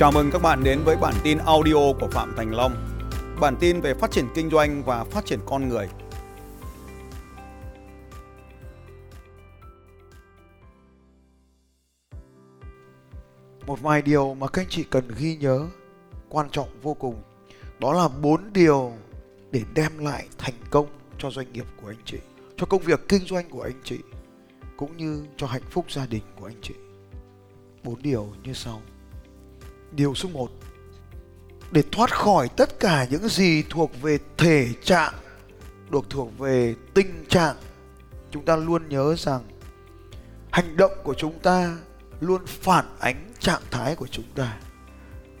Chào mừng các bạn đến với bản tin audio của Phạm Thành Long. Bản tin về phát triển kinh doanh và phát triển con người. Một vài điều mà các anh chị cần ghi nhớ quan trọng vô cùng. Đó là bốn điều để đem lại thành công cho doanh nghiệp của anh chị, cho công việc kinh doanh của anh chị cũng như cho hạnh phúc gia đình của anh chị. Bốn điều như sau. Điều số 1 Để thoát khỏi tất cả những gì thuộc về thể trạng, Được thuộc về tình trạng, Chúng ta luôn nhớ rằng Hành động của chúng ta luôn phản ánh trạng thái của chúng ta.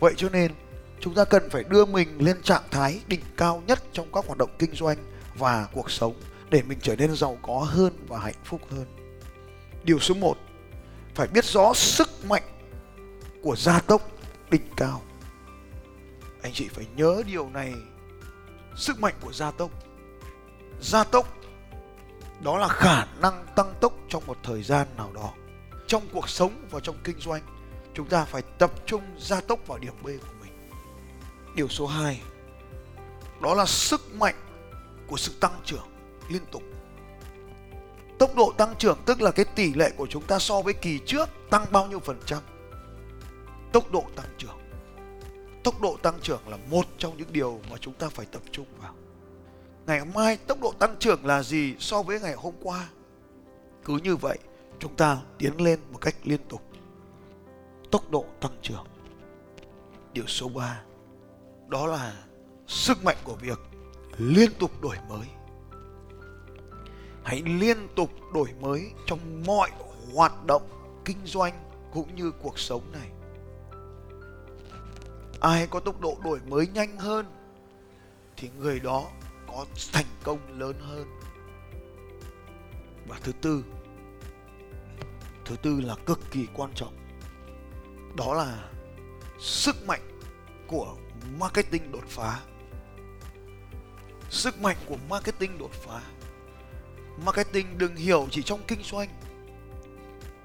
Vậy cho nên, chúng ta cần phải đưa mình lên trạng thái đỉnh cao nhất trong các hoạt động kinh doanh và cuộc sống để mình trở nên giàu có hơn và hạnh phúc hơn. Điều số 1 phải biết rõ sức mạnh của gia tốc đỉnh cao. Anh chị phải nhớ điều này. Sức mạnh của gia tốc. Gia tốc, đó là khả năng tăng tốc trong một thời gian nào đó. Trong cuộc sống và trong kinh doanh, chúng ta phải tập trung gia tốc vào điểm B của mình. Điều số 2 đó là sức mạnh của sự tăng trưởng liên tục. Tốc độ tăng trưởng tức là cái tỷ lệ của chúng ta so với kỳ trước tăng bao nhiêu phần trăm? Tốc độ tăng trưởng. Tốc độ tăng trưởng là một trong những điều mà chúng ta phải tập trung vào. Ngày mai tốc độ tăng trưởng là gì so với ngày hôm qua? Cứ như vậy, chúng ta tiến lên một cách liên tục. Tốc độ tăng trưởng. Điều số 3 đó là sức mạnh của việc liên tục đổi mới. Hãy liên tục đổi mới trong mọi hoạt động kinh doanh cũng như cuộc sống này ai có tốc độ đổi mới nhanh hơn thì người đó có thành công lớn hơn. Và thứ tư thứ tư là cực kỳ quan trọng. Đó là sức mạnh của marketing đột phá. Sức mạnh của marketing đột phá. Marketing đừng hiểu chỉ trong kinh doanh.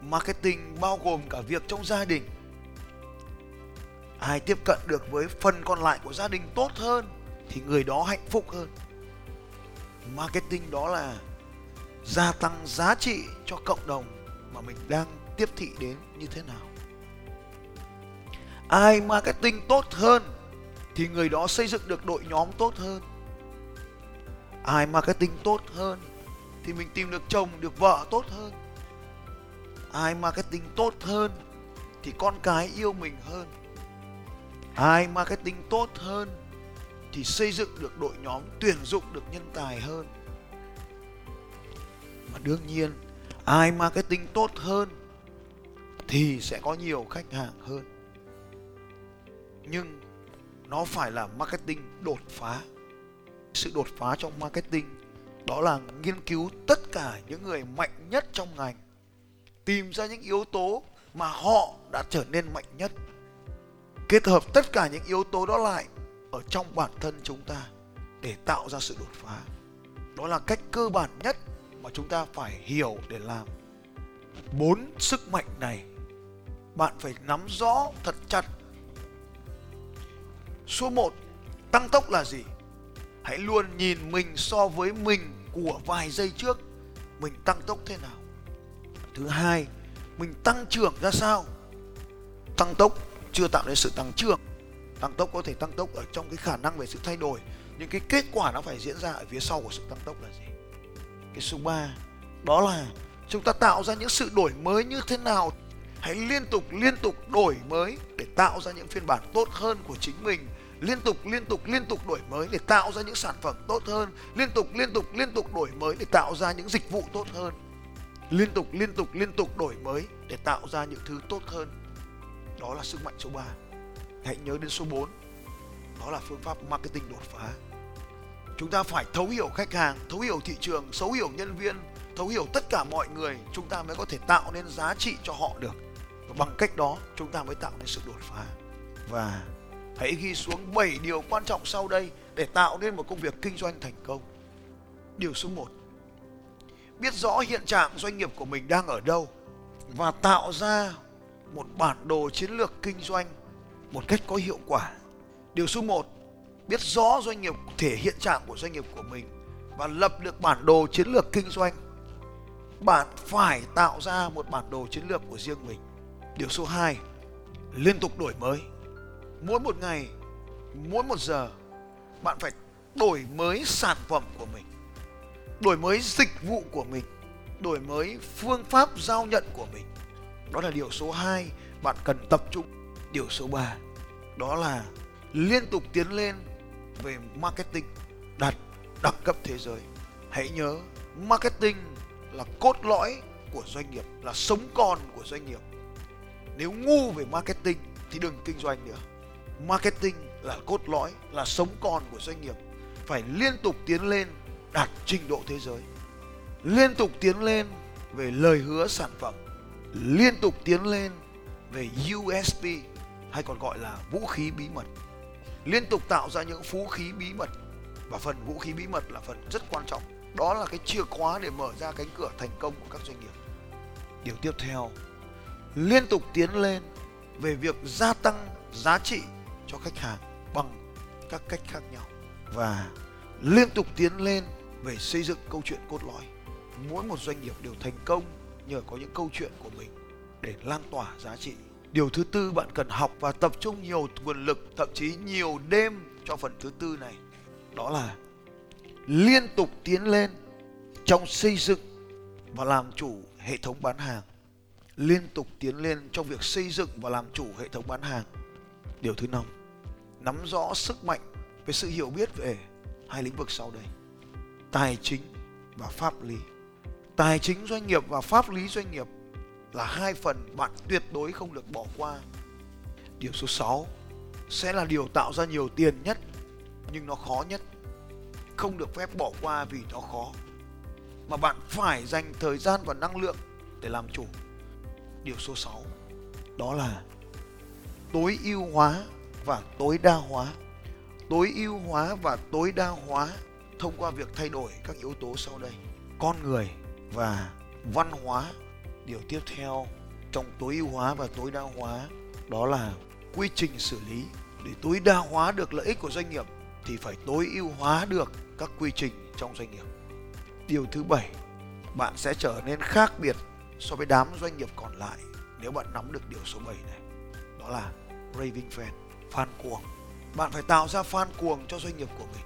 Marketing bao gồm cả việc trong gia đình ai tiếp cận được với phần còn lại của gia đình tốt hơn thì người đó hạnh phúc hơn. Marketing đó là gia tăng giá trị cho cộng đồng mà mình đang tiếp thị đến như thế nào. Ai marketing tốt hơn thì người đó xây dựng được đội nhóm tốt hơn. Ai marketing tốt hơn thì mình tìm được chồng, được vợ tốt hơn. Ai marketing tốt hơn thì con cái yêu mình hơn ai marketing tốt hơn thì xây dựng được đội nhóm, tuyển dụng được nhân tài hơn. Mà đương nhiên, ai marketing tốt hơn thì sẽ có nhiều khách hàng hơn. Nhưng nó phải là marketing đột phá. Sự đột phá trong marketing đó là nghiên cứu tất cả những người mạnh nhất trong ngành, tìm ra những yếu tố mà họ đã trở nên mạnh nhất kết hợp tất cả những yếu tố đó lại ở trong bản thân chúng ta để tạo ra sự đột phá. Đó là cách cơ bản nhất mà chúng ta phải hiểu để làm. Bốn sức mạnh này, bạn phải nắm rõ thật chặt. Số 1 tăng tốc là gì? Hãy luôn nhìn mình so với mình của vài giây trước. Mình tăng tốc thế nào? Thứ hai, mình tăng trưởng ra sao? Tăng tốc chưa tạo nên sự tăng trưởng. Tăng tốc có thể tăng tốc ở trong cái khả năng về sự thay đổi, nhưng cái kết quả nó phải diễn ra ở phía sau của sự tăng tốc là gì? Cái số 3 đó là chúng ta tạo ra những sự đổi mới như thế nào? Hãy liên tục liên tục đổi mới để tạo ra những phiên bản tốt hơn của chính mình. Liên tục liên tục liên tục đổi mới để tạo ra những sản phẩm tốt hơn. Liên tục liên tục liên tục đổi mới để tạo ra những dịch vụ tốt hơn. Liên tục liên tục liên tục đổi mới để tạo ra những thứ tốt hơn đó là sức mạnh số 3 hãy nhớ đến số 4 đó là phương pháp marketing đột phá. Chúng ta phải thấu hiểu khách hàng, thấu hiểu thị trường thấu hiểu nhân viên, thấu hiểu tất cả mọi người. Chúng ta mới có thể tạo nên giá trị cho họ được. Và bằng cách đó, chúng ta mới tạo nên sự đột phá. Và hãy ghi xuống 7 điều quan trọng sau đây để tạo nên một công việc kinh doanh thành công. Điều số 1 biết rõ hiện trạng doanh nghiệp của mình đang ở đâu và tạo ra một bản đồ chiến lược kinh doanh một cách có hiệu quả. Điều số 1, biết rõ doanh nghiệp thể hiện trạng của doanh nghiệp của mình và lập được bản đồ chiến lược kinh doanh. Bạn phải tạo ra một bản đồ chiến lược của riêng mình. Điều số 2, liên tục đổi mới. Mỗi một ngày, mỗi một giờ, bạn phải đổi mới sản phẩm của mình, đổi mới dịch vụ của mình, đổi mới phương pháp giao nhận của mình. Đó là điều số 2 bạn cần tập trung. Điều số 3 đó là liên tục tiến lên về marketing đạt đẳng cấp thế giới. Hãy nhớ marketing là cốt lõi của doanh nghiệp, là sống còn của doanh nghiệp. Nếu ngu về marketing thì đừng kinh doanh nữa. Marketing là cốt lõi, là sống còn của doanh nghiệp. Phải liên tục tiến lên đạt trình độ thế giới. Liên tục tiến lên về lời hứa sản phẩm. Liên tục tiến lên về USP hay còn gọi là vũ khí bí mật. Liên tục tạo ra những vũ khí bí mật và phần vũ khí bí mật là phần rất quan trọng. Đó là cái chìa khóa để mở ra cánh cửa thành công của các doanh nghiệp. Điều tiếp theo, liên tục tiến lên về việc gia tăng giá trị cho khách hàng bằng các cách khác nhau và liên tục tiến lên về xây dựng câu chuyện cốt lõi. Mỗi một doanh nghiệp đều thành công nhờ có những câu chuyện của mình để lan tỏa giá trị. Điều thứ tư bạn cần học và tập trung nhiều nguồn lực, thậm chí nhiều đêm cho phần thứ tư này. Đó là liên tục tiến lên trong xây dựng và làm chủ hệ thống bán hàng. Liên tục tiến lên trong việc xây dựng và làm chủ hệ thống bán hàng. Điều thứ năm, nắm rõ sức mạnh về sự hiểu biết về hai lĩnh vực sau đây. Tài chính và pháp lý. Tài chính doanh nghiệp và pháp lý doanh nghiệp là hai phần bạn tuyệt đối không được bỏ qua. Điều số 6 sẽ là điều tạo ra nhiều tiền nhất, nhưng nó khó nhất. Không được phép bỏ qua vì nó khó. Mà bạn phải dành thời gian và năng lượng để làm chủ. Điều số 6 đó là tối ưu hóa và tối đa hóa. Tối ưu hóa và tối đa hóa thông qua việc thay đổi các yếu tố sau đây. Con người và văn hóa, điều tiếp theo trong tối ưu hóa và tối đa hóa, đó là quy trình xử lý. Để tối đa hóa được lợi ích của doanh nghiệp thì phải tối ưu hóa được các quy trình trong doanh nghiệp. Điều thứ bảy, bạn sẽ trở nên khác biệt so với đám doanh nghiệp còn lại nếu bạn nắm được điều số 7 này. Đó là raving fan fan cuồng. Bạn phải tạo ra fan cuồng cho doanh nghiệp của mình.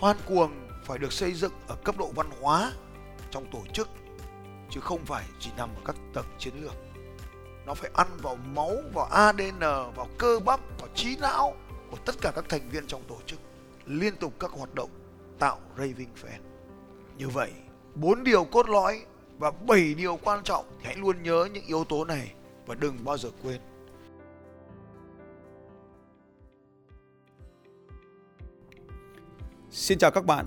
Fan cuồng phải được xây dựng ở cấp độ văn hóa trong tổ chức, chứ không phải chỉ nằm ở các tầng chiến lược. Nó phải ăn vào máu, vào ADN vào cơ bắp, vào trí não của tất cả các thành viên trong tổ chức, liên tục các hoạt động tạo raving fan. Như vậy, bốn điều cốt lõi và bảy điều quan trọng thì hãy luôn nhớ những yếu tố này và đừng bao giờ quên. Xin chào các bạn